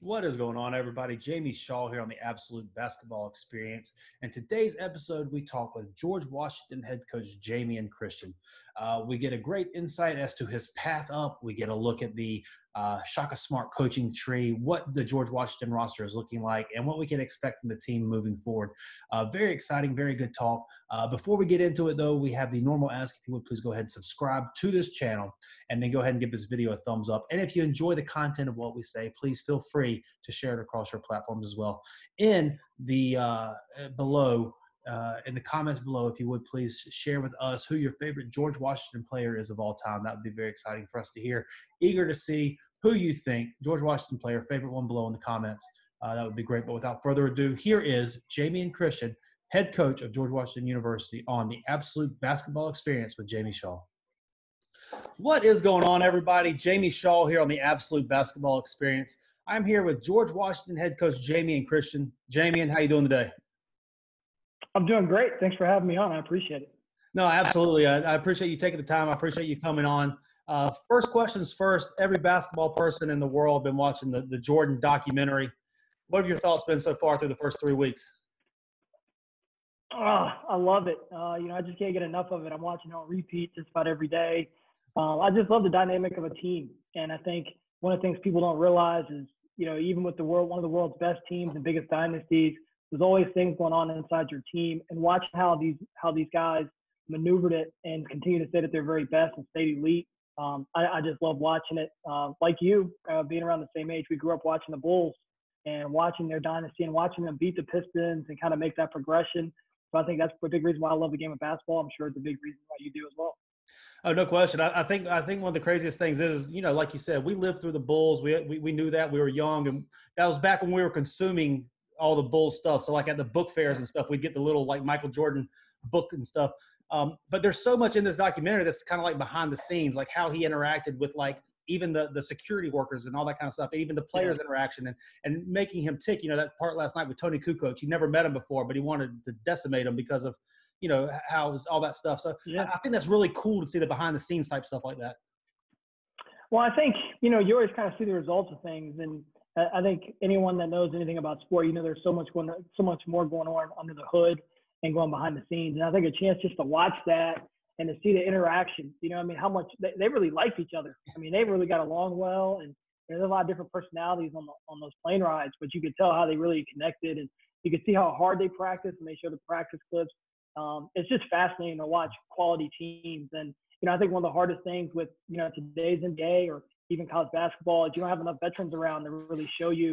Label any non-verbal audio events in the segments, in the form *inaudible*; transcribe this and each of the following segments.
What is going on, everybody? Jamie Shaw here on the Absolute Basketball Experience. And today's episode, we talk with George Washington head coach Jamion Christian. Uh, we get a great insight as to his path up. We get a look at the uh, Shaka Smart coaching tree, what the George Washington roster is looking like, and what we can expect from the team moving forward. Uh, very exciting, very good talk. Uh, before we get into it, though, we have the normal ask if you would please go ahead and subscribe to this channel and then go ahead and give this video a thumbs up. And if you enjoy the content of what we say, please feel free to share it across your platforms as well. In the uh, below, uh, in the comments below, if you would please share with us who your favorite George Washington player is of all time. That would be very exciting for us to hear. Eager to see who you think, George Washington player, favorite one below in the comments. Uh, that would be great. But without further ado, here is Jamion Christian, head coach of George Washington University, on the Absolute Basketball Experience with Jamie Shaw. What is going on, everybody? Jamie Shaw here on the Absolute Basketball Experience. I'm here with George Washington head coach Jamion Christian. Jamie, and how you doing today? I'm doing great. Thanks for having me on. I appreciate it. No, absolutely. I, I appreciate you taking the time. I appreciate you coming on. Uh, first questions first. Every basketball person in the world been watching the, the Jordan documentary. What have your thoughts been so far through the first three weeks? Oh, I love it. Uh, you know, I just can't get enough of it. I'm watching it on repeat just about every day. Um, I just love the dynamic of a team, and I think one of the things people don't realize is, you know, even with the world, one of the world's best teams and biggest dynasties, there's always things going on inside your team, and watch how these how these guys maneuvered it and continue to stay at their very best and stay elite um, I, I, just love watching it. Uh, like you, uh, being around the same age, we grew up watching the Bulls and watching their dynasty and watching them beat the Pistons and kind of make that progression. So I think that's a big reason why I love the game of basketball. I'm sure it's a big reason why you do as well. Oh, no question. I, I, think I think one of the craziest things is, you know, like you said, we lived through the Bulls. We, we we knew that we were young, and that was back when we were consuming all the Bulls stuff. So like at the book fairs and stuff, we'd get the little like Michael Jordan book and stuff. Um, but there's so much in this documentary that's kind of like behind the scenes, like how he interacted with like even the the security workers and all that kind of stuff, even the players' yeah. interaction and and making him tick. You know that part last night with Toni Kukoč. He never met him before, but he wanted to decimate him because of you know how was all that stuff. So yeah. I, I think that's really cool to see the behind the scenes type stuff like that. Well, I think you know you always kind of see the results of things, and I think anyone that knows anything about sport, you know, there's so much going, so much more going on under the hood and going behind the scenes. And I think a chance just to watch that and to see the interaction, you know, I mean, how much they, they really like each other. I mean, they really got along well, and there's a lot of different personalities on the, on those plane rides, but you could tell how they really connected, and you could see how hard they practice, and they show the practice clips. Um, it's just fascinating to watch quality teams, and you know, I think one of the hardest things with you know today's NBA or even college basketball is you don't have enough veterans around to really show you, you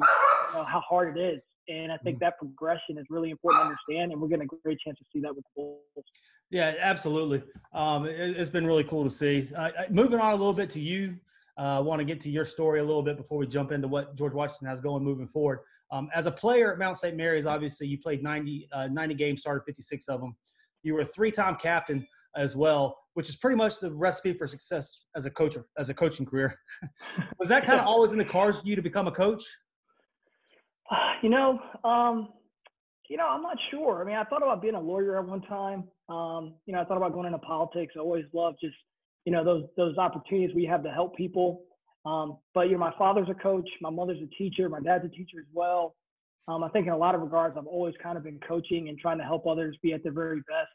know, how hard it is. And I think mm. that progression is really important to understand, and we're getting a great chance to see that with the Bulls. Yeah, absolutely. Um, it, has been really cool to see. Uh, moving on a little bit to you, I uh, want to get to your story a little bit before we jump into what George Washington has going moving forward. Um, as a player at Mount St. Mary's, obviously you played 90, uh, 90 games, started 56 of them. You were a three-time captain as well, which is pretty much the recipe for success as a coach, as a coaching career. *laughs* Was that kind of always in the cards for you to become a coach? *sighs* You know, um, you know, I'm not sure. I mean, I thought about being a lawyer at one time. Um, you know, I thought about going into politics. I always loved just, you know, those those opportunities we have to help people. Um, but you know, my father's a coach, my mother's a teacher, my dad's a teacher as well. Um, I think in a lot of regards, I've always kind of been coaching and trying to help others be at their very best.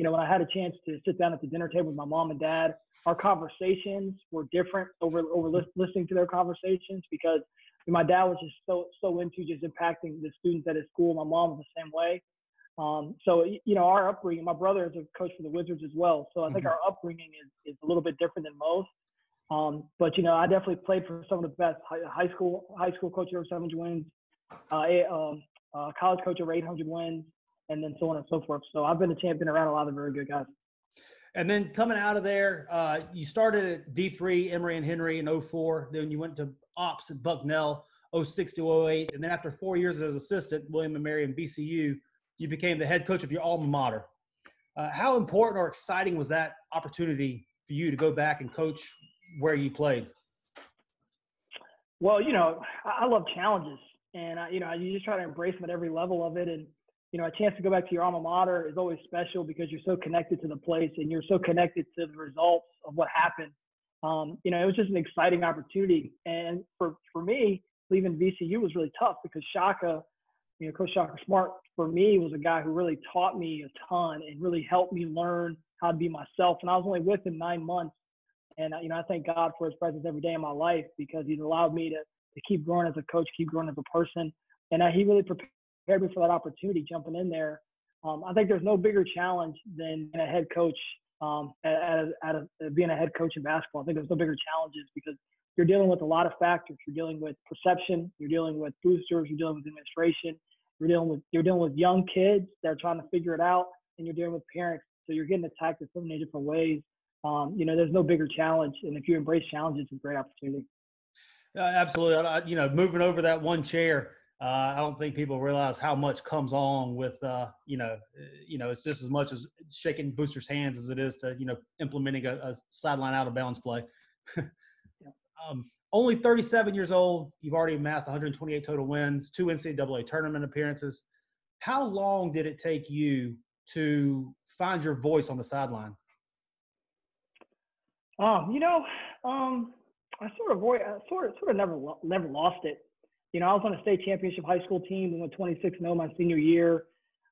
You know, when I had a chance to sit down at the dinner table with my mom and dad, our conversations were different over over listening to their conversations because my dad was just so so into just impacting the students at his school. My mom was the same way. Um, so you know, our upbringing. My brother is a coach for the Wizards as well. So I think mm-hmm. our upbringing is is a little bit different than most. Um, but you know, I definitely played for some of the best high, school high school coach over 700 wins, uh, a, um, uh, college coach over 800 wins, and then so on and so forth. So I've been a champion around a lot of very good guys. And then coming out of there, uh, you started at D3, Emory and Henry in 04. Then you went to ops at Bucknell 06 to 08. And then after four years as assistant, William and Mary and VCU, you became the head coach of your alma mater. Uh, how important or exciting was that opportunity for you to go back and coach where you played? Well, you know, I love challenges, and I, you know, you just try to embrace them at every level of it. And you know, a chance to go back to your alma mater is always special because you're so connected to the place and you're so connected to the results of what happened um, you know, it was just an exciting opportunity. And for, for me, leaving VCU was really tough because Shaka, you know, Coach Shaka Smart for me was a guy who really taught me a ton and really helped me learn how to be myself. And I was only with him nine months, and you know, I thank God for His presence every day in my life because He's allowed me to to keep growing as a coach, keep growing as a person, and uh, He really prepared me for that opportunity jumping in there. Um, I think there's no bigger challenge than a head coach um, at, at, at, a, being a head coach in basketball. I think there's no bigger challenges because you're dealing with a lot of factors. You're dealing with perception. You're dealing with boosters. You're dealing with administration. You're dealing with you're dealing with young kids that are trying to figure it out, and you're dealing with parents. So you're getting attacked in so many different ways. Um, you know, there's no bigger challenge, and if you embrace challenges, it's a great opportunity. Uh, absolutely. you know, moving over that one chair, uh, I don't think people realize how much comes on with, uh, you know, you know, it's just as much as shaking boosters' hands as it is to, you know, implementing a, a sideline out of bounds play. *laughs* um, only 37 years old. You've already amassed 128 total wins, two NCAA tournament appearances. How long did it take you to find your voice on the sideline? Um, you know, um, I sort of, I sort of, sort of never, never lost it you know, I was on a state championship high school team and went 26 0 my senior year.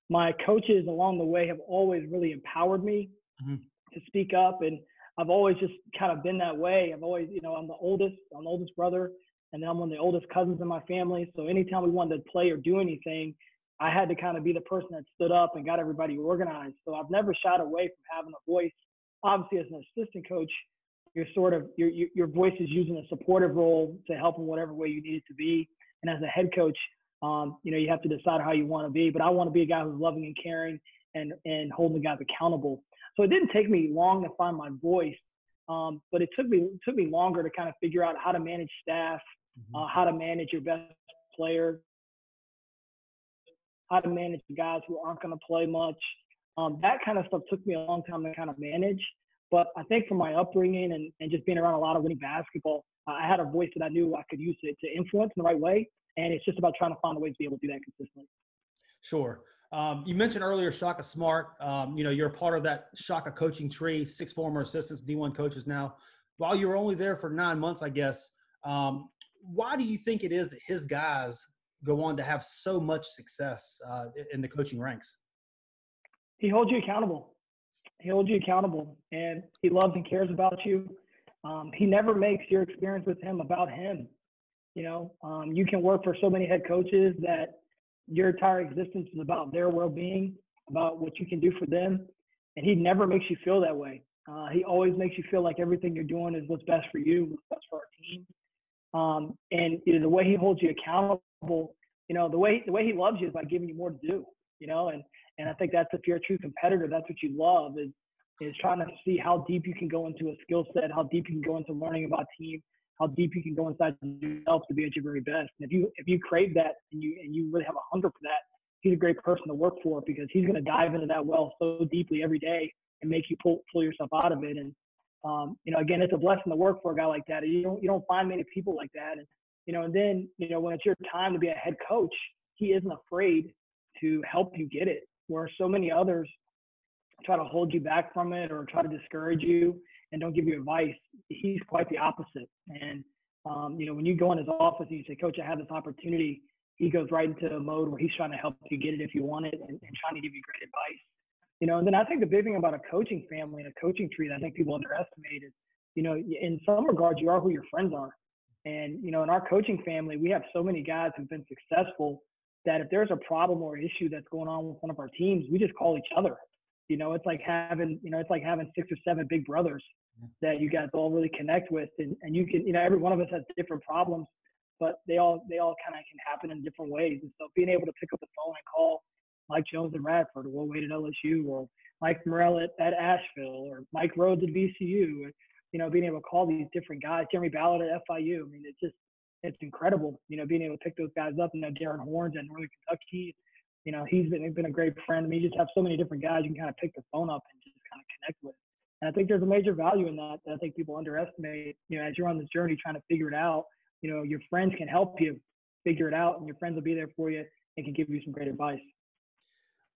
My coaches along the way have always really empowered me mm-hmm. to speak up. And I've always just kind of been that way. I've always, you know, I'm the oldest, I'm the oldest brother, and then I'm one of the oldest cousins in my family. So anytime we wanted to play or do anything, I had to kind of be the person that stood up and got everybody organized. So I've never shied away from having a voice. Obviously, as an assistant coach, you're sort of your your voice is using a supportive role to help in whatever way you need it to be. And as a head coach, um, you know, you have to decide how you want to be. But I want to be a guy who's loving and caring and and holding the guys accountable. So it didn't take me long to find my voice, um, but it took me it took me longer to kind of figure out how to manage staff, mm-hmm. uh, how to manage your best player, how to manage the guys who aren't going to play much. Um, that kind of stuff took me a long time to kind of manage. But I think from my upbringing and, and just being around a lot of winning basketball, I had a voice that I knew I could use it to influence in the right way. And it's just about trying to find a way to be able to do that consistently. Sure. Um, you mentioned earlier Shaka Smart. Um, you know, you're a part of that Shaka coaching tree, six former assistants, D1 coaches now. While you were only there for nine months, I guess, um, why do you think it is that his guys go on to have so much success uh, in the coaching ranks? He holds you accountable. He holds you accountable, and he loves and cares about you. Um, he never makes your experience with him about him. You know, um, you can work for so many head coaches that your entire existence is about their well-being, about what you can do for them, and he never makes you feel that way. Uh, he always makes you feel like everything you're doing is what's best for you, what's best for our team. Um, and you know, the way he holds you accountable, you know, the way the way he loves you is by giving you more to do. You know, and and I think that's if you're a true competitor, that's what you love is is trying to see how deep you can go into a skill set, how deep you can go into learning about team, how deep you can go inside yourself to be at your very best. And if you if you crave that and you and you really have a hunger for that, he's a great person to work for because he's going to dive into that well so deeply every day and make you pull pull yourself out of it. And um, you know, again, it's a blessing to work for a guy like that. You don't you don't find many people like that. And you know, and then you know when it's your time to be a head coach, he isn't afraid to help you get it. Where so many others try to hold you back from it or try to discourage you and don't give you advice. He's quite the opposite. And um, you know, when you go in his office and you say, "Coach, I have this opportunity," he goes right into a mode where he's trying to help you get it if you want it and, and trying to give you great advice. You know, and then I think the big thing about a coaching family and a coaching tree that I think people underestimate is, you know, in some regards, you are who your friends are. And you know, in our coaching family, we have so many guys who've been successful that if there's a problem or issue that's going on with one of our teams, we just call each other you know, it's like having, you know, it's like having six or seven big brothers that you guys all really connect with, and, and you can, you know, every one of us has different problems, but they all they all kind of can happen in different ways. And so being able to pick up the phone and call Mike Jones at Radford, or Will Wade at LSU, or Mike Morrell at, at Asheville, or Mike Rhoades at VCU, you know, being able to call these different guys, Jeremy Ballard at FIU. I mean, it's just it's incredible, you know, being able to pick those guys up. You know, Darren Horns at Northern Kentucky, you know, he's been, been a great friend. I mean, you just have so many different guys you can kind of pick the phone up and just kind of connect with. And I think there's a major value in that that I think people underestimate. You know, as you're on this journey trying to figure it out, you know, your friends can help you figure it out, and your friends will be there for you and can give you some great advice.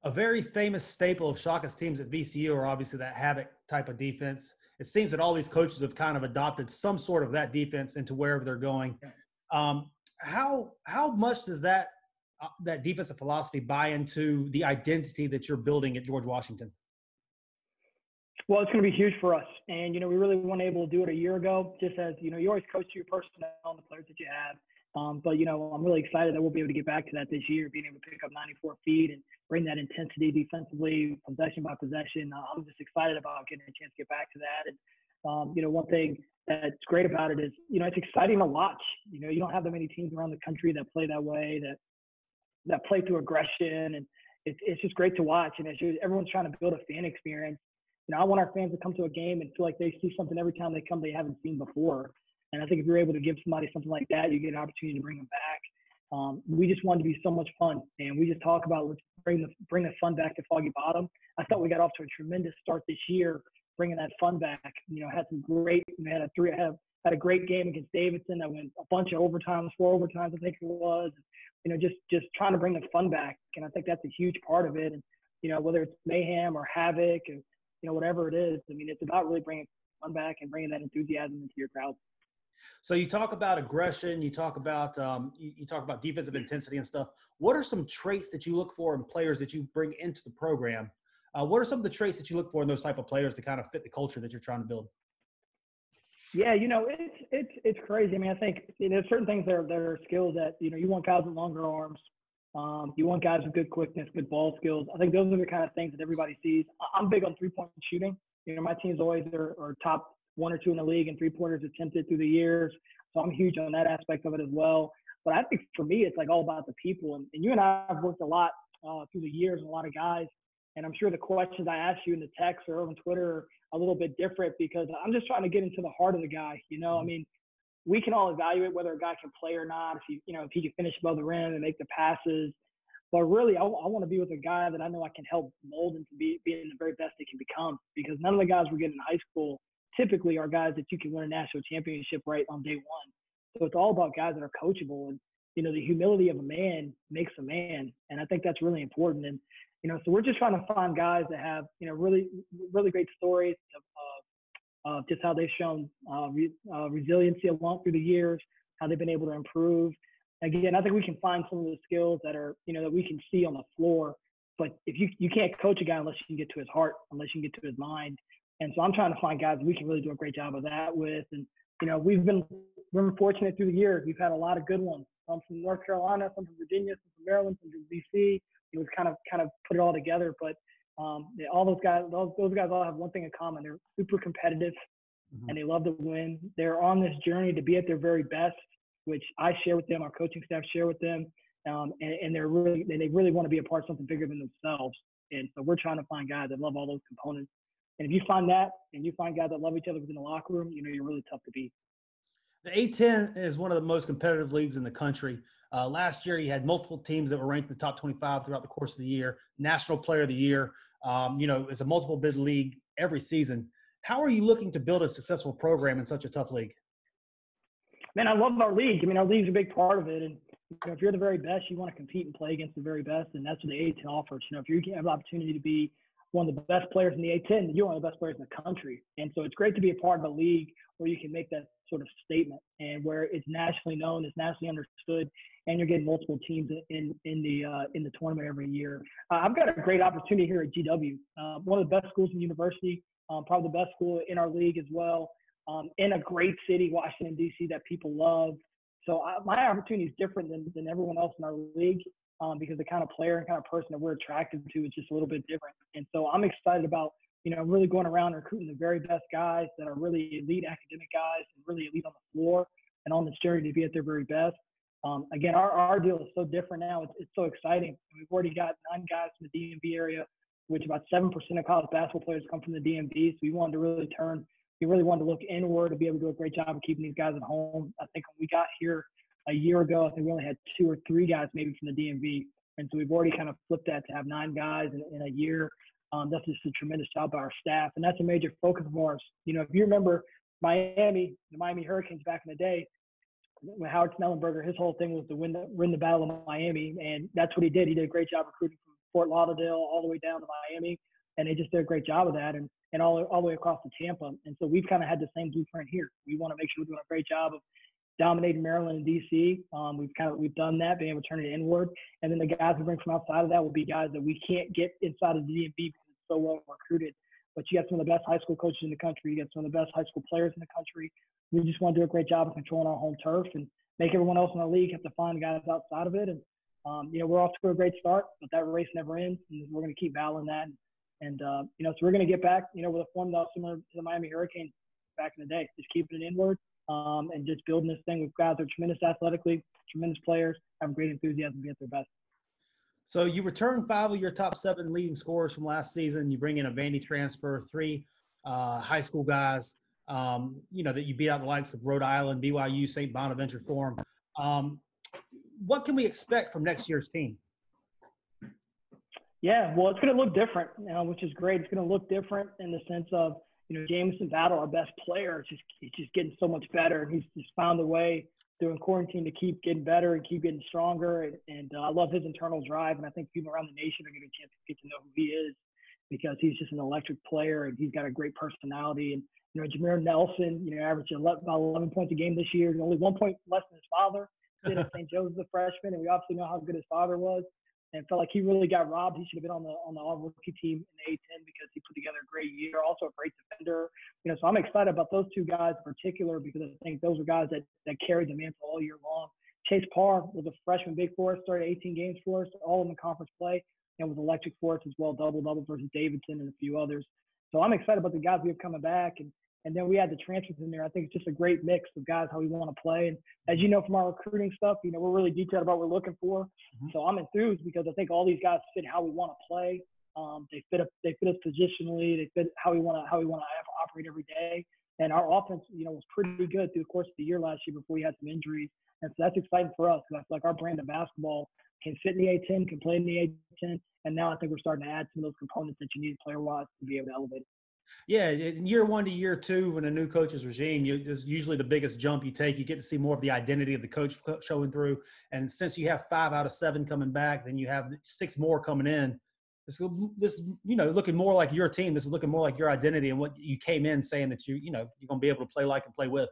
A very famous staple of Shaka's teams at VCU are obviously that havoc type of defense. It seems that all these coaches have kind of adopted some sort of that defense into wherever they're going. Um, how how much does that that defensive philosophy buy into the identity that you're building at George Washington? Well, it's going to be huge for us, and you know we really weren't able to do it a year ago. Just as you know, you always coach to your personnel and the players that you have. Um, but you know, I'm really excited that we'll be able to get back to that this year, being able to pick up 94 feet and bring that intensity defensively, possession by possession. Uh, I'm just excited about getting a chance to get back to that. And um, you know, one thing that's great about it is, you know, it's exciting to watch. You know, you don't have that many teams around the country that play that way, that that play through aggression, and it's it's just great to watch. And it's just, everyone's trying to build a fan experience. You know, I want our fans to come to a game and feel like they see something every time they come they haven't seen before. And I think if you're able to give somebody something like that, you get an opportunity to bring them back. Um, we just wanted to be so much fun, and we just talk about let's bring the bring the fun back to Foggy Bottom. I thought we got off to a tremendous start this year, bringing that fun back. You know, had some great, we had a three, had, had a great game against Davidson that went a bunch of overtimes, four overtimes, I think it was. You know, just just trying to bring the fun back, and I think that's a huge part of it. And you know, whether it's mayhem or havoc, or you know, whatever it is, I mean, it's about really bringing fun back and bringing that enthusiasm into your crowd. So you talk about aggression, you talk about um, you, you, talk about defensive intensity and stuff. What are some traits that you look for in players that you bring into the program? Uh, what are some of the traits that you look for in those type of players to kind of fit the culture that you're trying to build? Yeah, you know, it's it's it's crazy. I mean, I think you know, there's certain things that are, are skills that you know you want guys with longer arms. Um, you want guys with good quickness, good ball skills. I think those are the kind of things that everybody sees. I'm big on three point shooting. You know, my teams always are, are top one or two in the league and three pointers attempted through the years. So I'm huge on that aspect of it as well. But I think for me, it's like all about the people. And, and you and I have worked a lot uh, through the years, and a lot of guys. And I'm sure the questions I ask you in the text or on Twitter are a little bit different because I'm just trying to get into the heart of the guy. You know, I mm-hmm. mean, we can all evaluate whether a guy can play or not. If he, you know, if he can finish above the rim and make the passes. But really, I, I want to be with a guy that I know I can help mold into be, being the very best they can become. Because none of the guys we're getting in high school typically are guys that you can win a national championship right on day one. So it's all about guys that are coachable and you know the humility of a man makes a man, and I think that's really important. And you know, so we're just trying to find guys that have you know really really great stories of, of just how they've shown uh, re, uh, resiliency along through the years, how they've been able to improve. Again, I think we can find some of the skills that are you know that we can see on the floor. But if you you can't coach a guy unless you can get to his heart, unless you can get to his mind, and so I'm trying to find guys we can really do a great job of that with. And, you know, we've been, we've been fortunate through the years. We've had a lot of good ones. Some from North Carolina, some from Virginia, some from Maryland, some from DC. It was kind of, kind of put it all together. But um, they, all those guys, those, those guys all have one thing in common. They're super competitive mm-hmm. and they love to win. They're on this journey to be at their very best, which I share with them, our coaching staff share with them. Um, and, and, they're really, they really want to be a part of something bigger than themselves. And so we're trying to find guys that love all those components and if you find that and you find guys that love each other within the locker room, you know you're really tough to beat. The A10 is one of the most competitive leagues in the country. Uh, last year, you had multiple teams that were ranked in the top 25 throughout the course of the year. National Player of the Year. Um, you know, it's a multiple bid league every season. How are you looking to build a successful program in such a tough league? Man, I love our league. I mean, our league's a big part of it. And you know, if you're the very best, you want to compete and play against the very best, and that's what the A10 offers. You know, if you have the opportunity to be one of the best players in the A10, you're one of the best players in the country. And so it's great to be a part of a league where you can make that sort of statement and where it's nationally known, it's nationally understood, and you're getting multiple teams in in the uh, in the tournament every year. Uh, I've got a great opportunity here at GW, uh, one of the best schools in the university, um, probably the best school in our league as well, um, in a great city, Washington D.C. that people love. So I, uh, my opportunity is different than, than everyone else in our league um, because the kind of player and kind of person that we're attracted to is just a little bit different. And so I'm excited about, you know, really going around recruiting the very best guys that are really elite academic guys and really elite on the floor and on this journey to be at their very best. Um, again, our, our deal is so different now. It's, it's so exciting. We've already got nine guys from the DMV area, which about 7% of college basketball players come from the DMV. So we wanted to really turn, we really wanted to look inward to be able to do a great job of keeping these guys at home. I think when we got here, a year ago, I think we only had two or three guys maybe from the DMV. And so we've already kind of flipped that to have nine guys in, in a year. Um, that's just a tremendous job by our staff. And that's a major focus of ours. You know, if you remember Miami, the Miami Hurricanes back in the day, when Howard Schnellenberger, his whole thing was to win the, win the Battle of Miami. And that's what he did. He did a great job recruiting from Fort Lauderdale all the way down to Miami. And they just did a great job of that and, and all, all the way across to Tampa. And so we've kind of had the same blueprint here. We want to make sure we're doing a great job of dominating Maryland and DC. Um, we've kind of we've done that, being able to turn it inward. And then the guys we bring from outside of that will be guys that we can't get inside of the DMV because it's so well recruited. But you got some of the best high school coaches in the country. You got some of the best high school players in the country. We just want to do a great job of controlling our home turf and make everyone else in the league have to find guys outside of it. And um, you know, we're off to a great start, but that race never ends, and we're going to keep battling that. And uh, you know, so we're going to get back, you know, with a form similar to the Miami Hurricanes back in the day, just keeping it inward um, and just building this thing with guys that are tremendous athletically, tremendous players, have great enthusiasm to be at their best. So you return five of your top seven leading scorers from last season. You bring in a Vandy transfer, three uh, high school guys. Um, you know that you beat out the likes of Rhode Island, BYU, St. Bonaventure for them. Um, what can we expect from next year's team? Yeah, well, it's going to look different, you know, which is great. It's going to look different in the sense of, you know, Jamison Battle, our best player, just he's just getting so much better. And he's just found a way during quarantine to keep getting better and keep getting stronger. And, and uh, I love his internal drive, and I think people around the nation are getting a chance to get to know who he is because he's just an electric player and he's got a great personality. And you know, Jameer Nelson, you know, averaged about 11 points a game this year, and only one point less than his father. Did *laughs* at St. Joe's as a freshman, and we obviously know how good his father was and felt like he really got robbed. He should have been on the on the all rookie team in the A10 because he put together a great year. Also a great defender. You know, so I'm excited about those two guys in particular because I think those are guys that that carried the mantle all year long. Chase Paar was a freshman big for us, started 18 games for us, all in the conference play, and was electric for us as well, double double versus Davidson and a few others. So I'm excited about the guys we have coming back and and then we had the transfers in there. I think it's just a great mix of guys how we want to play. And as you know from our recruiting stuff, you know we're really detailed about what we're looking for. Mm-hmm. So I'm enthused because I think all these guys fit how we want to play. Um, they fit us, they fit us positionally. They fit how we want to how we want to operate every day. And our offense, you know, was pretty good through the course of the year last year before we had some injuries. And so that's exciting for us because I feel like our brand of basketball can fit in the A10, can play in the A10, and now I think we're starting to add some of those components that you need player-wise to be able to elevate. Yeah, in year one to year two, when a new coach's regime, you, is usually the biggest jump you take. You get to see more of the identity of the coach showing through. And since you have five out of seven coming back, then you have six more coming in. This, this, you know, looking more like your team. This is looking more like your identity and what you came in saying that you, you know, you're going to be able to play like and play with.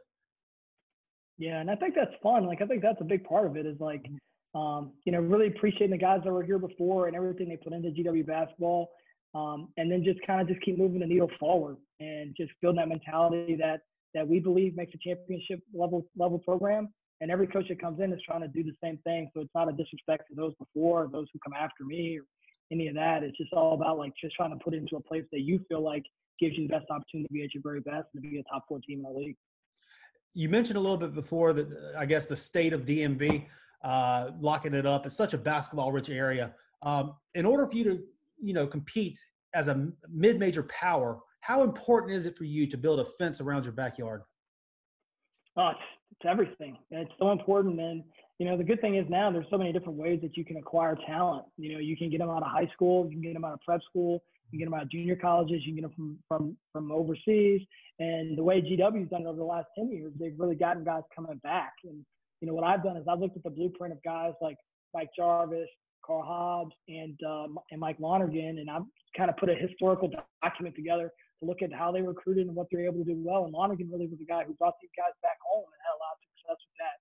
Yeah, and I think that's fun. Like, I think that's a big part of it. Is like, um, you know, really appreciating the guys that were here before and everything they put into GW basketball um, and then just kind of just keep moving the needle forward and just build that mentality that that we believe makes a championship level level program. And every coach that comes in is trying to do the same thing. So it's not a disrespect to those before, those who come after me, or any of that. It's just all about like just trying to put it into a place that you feel like gives you the best opportunity to be at your very best and to be a top four team in the league. You mentioned a little bit before that I guess the state of DMV uh, locking it up. It's such a basketball rich area. Um, in order for you to you know compete as a mid-major power, how important is it for you to build a fence around your backyard? Oh, it's, it's everything. It's so important. And, you know, the good thing is now there's so many different ways that you can acquire talent. You know, you can get them out of high school, you can get them out of prep school, you can get them out of junior colleges, you can get them from, from, from overseas. And the way GW's done it over the last 10 years, they've really gotten guys coming back. And, you know, what I've done is I've looked at the blueprint of guys like Mike Jarvis, Karl Hobbs, and um, and Mike Lonergan, and I've kind of put a historical document together to look at how they recruited and what they're able to do well. And Lonergan really was the guy who brought these guys back home and had a lot of success with that.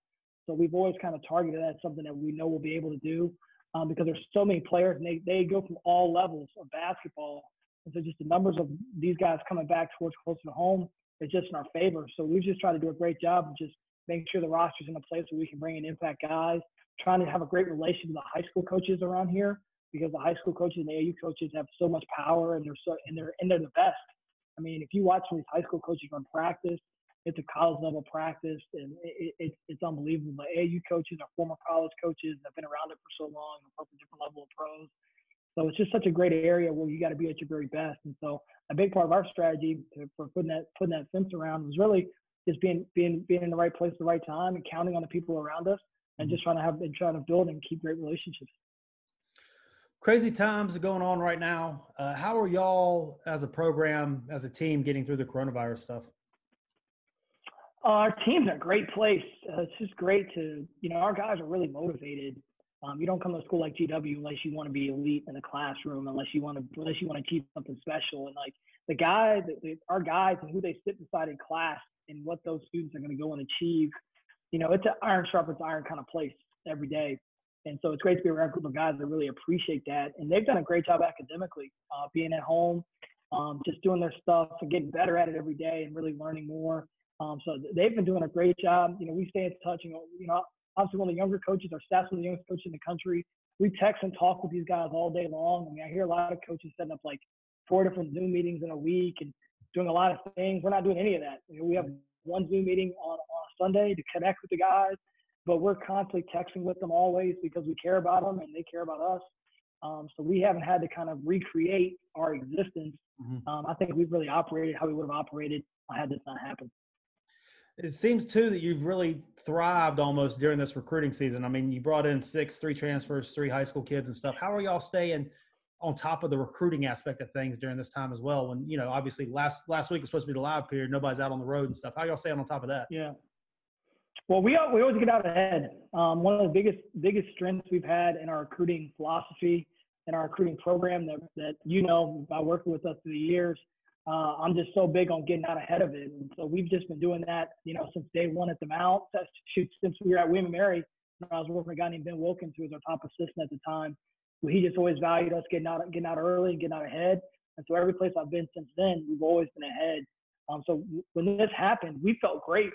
So we've always kind of targeted that something that we know we'll be able to do um, because there's so many players and they, they go from all levels of basketball. And so just the numbers of these guys coming back towards closer to home is just in our favor. So we just try to do a great job of just making sure the roster's in a place where we can bring in impact guys trying to have a great relationship with the high school coaches around here because the high school coaches and the AU coaches have so much power and they're so and they're and they're the best. I mean, if you watch these high school coaches run practice, it's a college level practice and it, it, it's unbelievable. The AU coaches are former college coaches that have been around it for so long and work a different level of pros. So it's just such a great area where you got to be at your very best. And so a big part of our strategy to, for putting that putting that fence around was really just being being being in the right place at the right time and counting on the people around us and just trying to have and trying to build and keep great relationships. Crazy times are going on right now. Uh, how are y'all as a program, as a team, getting through the coronavirus stuff? Uh, our team's in a great place. Uh, it's just great to, you know, our guys are really motivated. Um, you don't come to a school like GW unless you want to be elite in the classroom, unless you want to, unless you want to achieve something special. And like the guys, our guys, and who they sit beside in class, and what those students are going to go and achieve you know, it's an iron sharpens iron kind of place every day. And so it's great to be around a group of guys that really appreciate that. And they've done a great job academically, uh, being at home, um, just doing their stuff and getting better at it every day and really learning more. Um, so they've been doing a great job. You know, we stay in touch. And, you know, obviously one of the younger coaches, our staff's one of the youngest coaches in the country. We text and talk with these guys all day long. I mean, I hear a lot of coaches setting up like four different Zoom meetings in a week and doing a lot of things. We're not doing any of that. You know, we have one Zoom meeting on, on a Sunday to connect with the guys, but we're constantly texting with them always because we care about them and they care about us. Um, so we haven't had to kind of recreate our existence. Mm-hmm. Um, I think we've really operated how we would have operated had this not happened. It seems too that you've really thrived almost during this recruiting season. I mean, you brought in six, three transfers, three high school kids and stuff. How are y'all staying on top of the recruiting aspect of things during this time as well? When you know, obviously last last week was supposed to be the live period, nobody's out on the road and stuff. How y'all staying on top of that? Yeah. Well, we we always get out ahead. Um, one of the biggest biggest strengths we've had in our recruiting philosophy and our recruiting program that that you know by working with us through the years. Uh, I'm just so big on getting out ahead of it, and so we've just been doing that, you know, since day one at the Mount. Shoot, since we were at William Mary, I was working with a guy named Ben Wilkins, who was our top assistant at the time. He just always valued us getting out getting out early and getting out ahead. And so every place I've been since then, we've always been ahead. Um, so when this happened, we felt great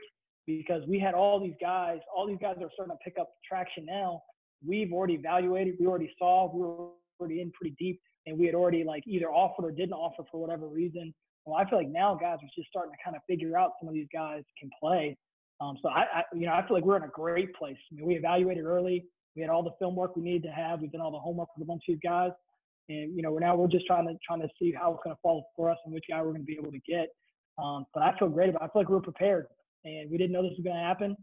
because we had all these guys, all these guys are starting to pick up traction now. We've already evaluated, we already saw, we were already in pretty deep, and we had already like either offered or didn't offer for whatever reason. Well, I feel like now guys are just starting to kind of figure out some of these guys can play. Um, so I, I, you know, I feel like we're in a great place. I mean, we evaluated early. We had all the film work we needed to have. We've done all the homework with a bunch of these guys, and you know, we're now we're just trying to trying to see how it's going to fall for us and which guy we're going to be able to get. Um, but I feel great about. It. I feel like we're prepared and we didn't know this was going to happen,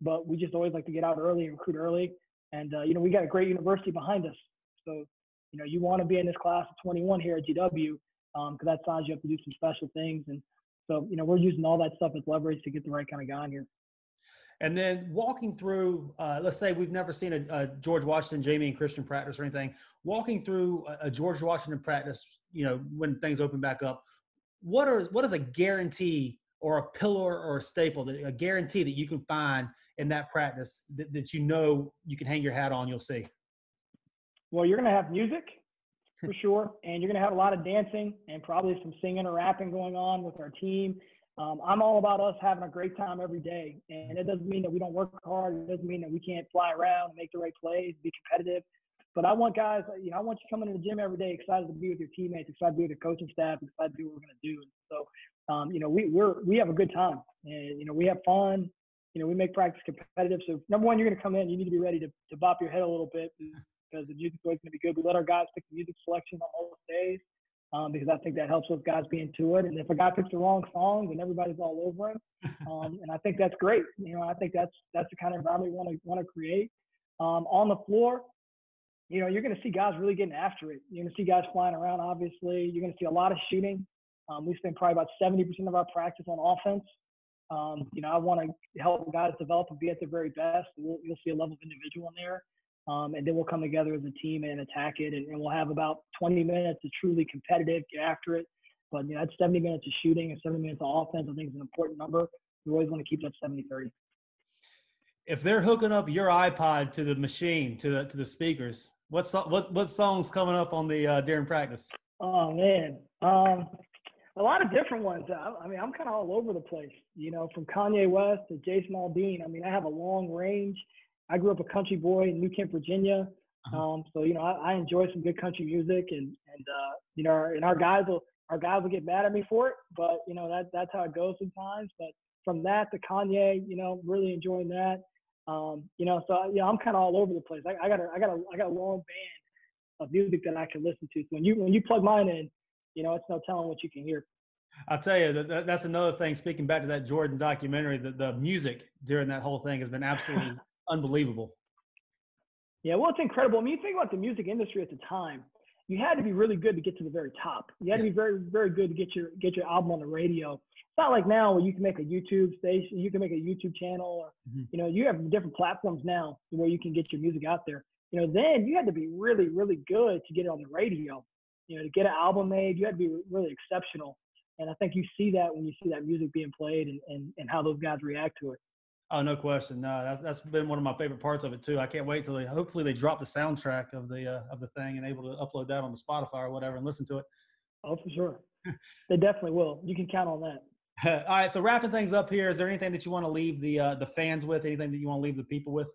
but we just always like to get out early and recruit early. And uh, you know, we got a great university behind us, so you know, you want to be in this class of 21 here at GW because um, that signs you have to do some special things. And so, you know, we're using all that stuff as leverage to get the right kind of guy in here. And then walking through, uh, let's say we've never seen a, a, George Washington, Jamie, and Christian practice or anything. Walking through a, a, George Washington practice, you know, when things open back up, what are what is a guarantee or a pillar or a staple, a guarantee that you can find in that practice that, that you know you can hang your hat on, you'll see? Well, you're going to have music for sure, and you're going to have a lot of dancing and probably some singing or rapping going on with our team. Um, I'm all about us having a great time every day, and it doesn't mean that we don't work hard. It doesn't mean that we can't fly around and make the right plays, be competitive. But I want guys, you know, I want you coming to the gym every day, excited to be with your teammates, excited to be with your coaching staff, excited to do what we're going to do. And so um, you know, we we're we have a good time, and you know, we have fun. You know, we make practice competitive. So number one, you're going to come in, you need to be ready to, to bop your head a little bit because the music's always going to be good. We let our guys pick the music selection on most days um, because I think that helps with guys being to it. And if a guy picks the wrong song, then everybody's all over him. Um, and I think that's great. You know, I think that's that's the kind of environment we want to want to create. Um, on the floor, you know, you're going to see guys really getting after it. You're going to see guys flying around. Obviously, you're going to see a lot of shooting. Um, we spend probably about 70% of our practice on offense. Um, you know, I want to help guys develop and be at their very best. We'll, you'll see a level of individual in there. Um, and then we'll come together as a team and attack it. And, and, we'll have about 20 minutes of truly competitive, get after it. But you know, that's 70 minutes of shooting and 70 minutes of offense. I think is an important number. We always want to keep that 70 30. If they're hooking up your iPod to the machine, to the, to the speakers, what, what, what song's coming up on the uh, during practice? Oh man, um, a lot of different ones. I, I mean, I'm kind of all over the place, you know, from Kanye West to Jason Aldean. I mean, I have a long range. I grew up a country boy in New Kent, Virginia. Uh-huh. Um, so you know, I, I, enjoy some good country music, and and uh, you know, our, and our guys will our guys will get mad at me for it, but you know that that's how it goes sometimes. But from that to Kanye, you know, really enjoying that. Um, you know, so yeah, I'm kind of all over the place. I, I got a I got a I got a long band of music that I can listen to. So when you when you plug mine in, you know, it's no telling what you can hear. I'll tell you that, that's another thing. Speaking back to that Jordan documentary, the, the music during that whole thing has been absolutely unbelievable. Yeah, well, it's incredible. I mean, you think about the music industry at the time. You had to be really good to get to the very top. You had to be very, very good to get your get your album on the radio. It's not like now where you can make a YouTube station, you can make a YouTube channel, or mm-hmm. you know, you have different platforms now where you can get your music out there. You know, then you had to be really, really good to get it on the radio you know, to get an album made, you had to be really exceptional. And I think you see that when you see that music being played and, and, and how those guys react to it. Oh, no question. No, that's that's been one of my favorite parts of it too. I can't wait till they hopefully they drop the soundtrack of the uh, of the thing and able to upload that on the Spotify or whatever and listen to it. Oh, for sure. they definitely will. You can count on that. *laughs* All right. So wrapping things up here, is there anything that you want to leave the uh, the fans with? Anything that you want to leave the people with?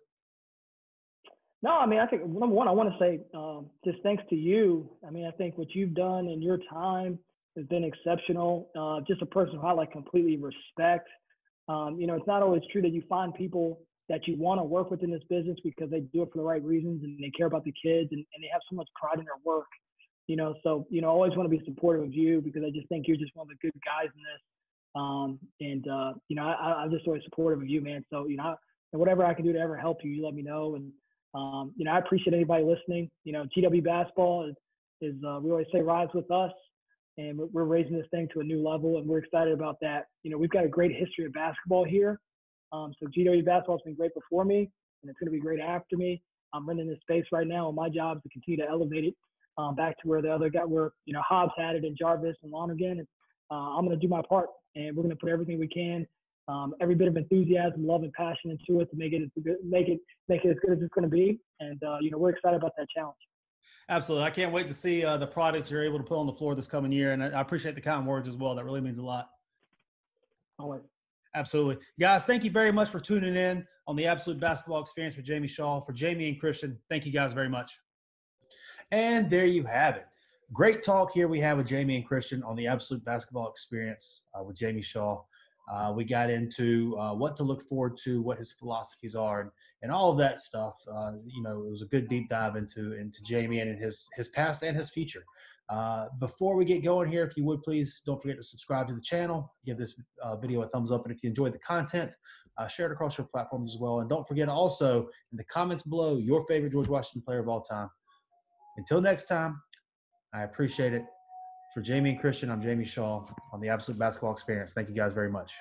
No, I mean, I think number one, I want to say um, just thanks to you. I mean, I think what you've done in your time has been exceptional. Uh, just a person who I like completely respect. Um, you know, it's not always true that you find people that you want to work with in this business because they do it for the right reasons and they care about the kids and, and they have so much pride in their work. You know, so you know, I always want to be supportive of you because I just think you're just one of the good guys in this. Um, and uh, you know, I, I'm just always supportive of you, man. So you know, whatever I can do to ever help you, you let me know. And um, you know, I appreciate anybody listening. You know, GW basketball is, is uh, we always say rides with us, and we're raising this thing to a new level, and we're excited about that. You know, we've got a great history of basketball here. Um, so GW basketball has been great before me, and it's going to be great after me. I'm running this space right now, and my job is to continue to elevate it um, back to where the other guy, where you know Hobbs had it, and Jarvis and Lonergan, and uh, I'm going to do my part, and we're going to put everything we can um, every bit of enthusiasm, love, and passion into it to make it make it make it as good as it's going to be. And uh, you know, we're excited about that challenge. Absolutely, I can't wait to see uh, the product you're able to put on the floor this coming year, and I appreciate the kind words as well. That really means a lot. Always. Absolutely, guys. Thank you very much for tuning in on the Absolute Basketball Experience with Jamie Shaw. For Jamion Christian, thank you guys very much. And there you have it. Great talk here we have with Jamion Christian on the Absolute Basketball Experience uh, with Jamie Shaw. Uh, we got into uh, what to look forward to, what his philosophies are, and, and all of that stuff. Uh, you know, it was a good deep dive into into Jamie and his his past and his future. Uh, before we get going here, if you would please don't forget to subscribe to the channel, give this uh, video a thumbs up, and if you enjoyed the content, uh, share it across your platforms as well. And don't forget also in the comments below your favorite George Washington player of all time. Until next time, I appreciate it. For Jamion Christian, I'm Jamie Shaw on the Absolute Basketball Experience. Thank you guys very much.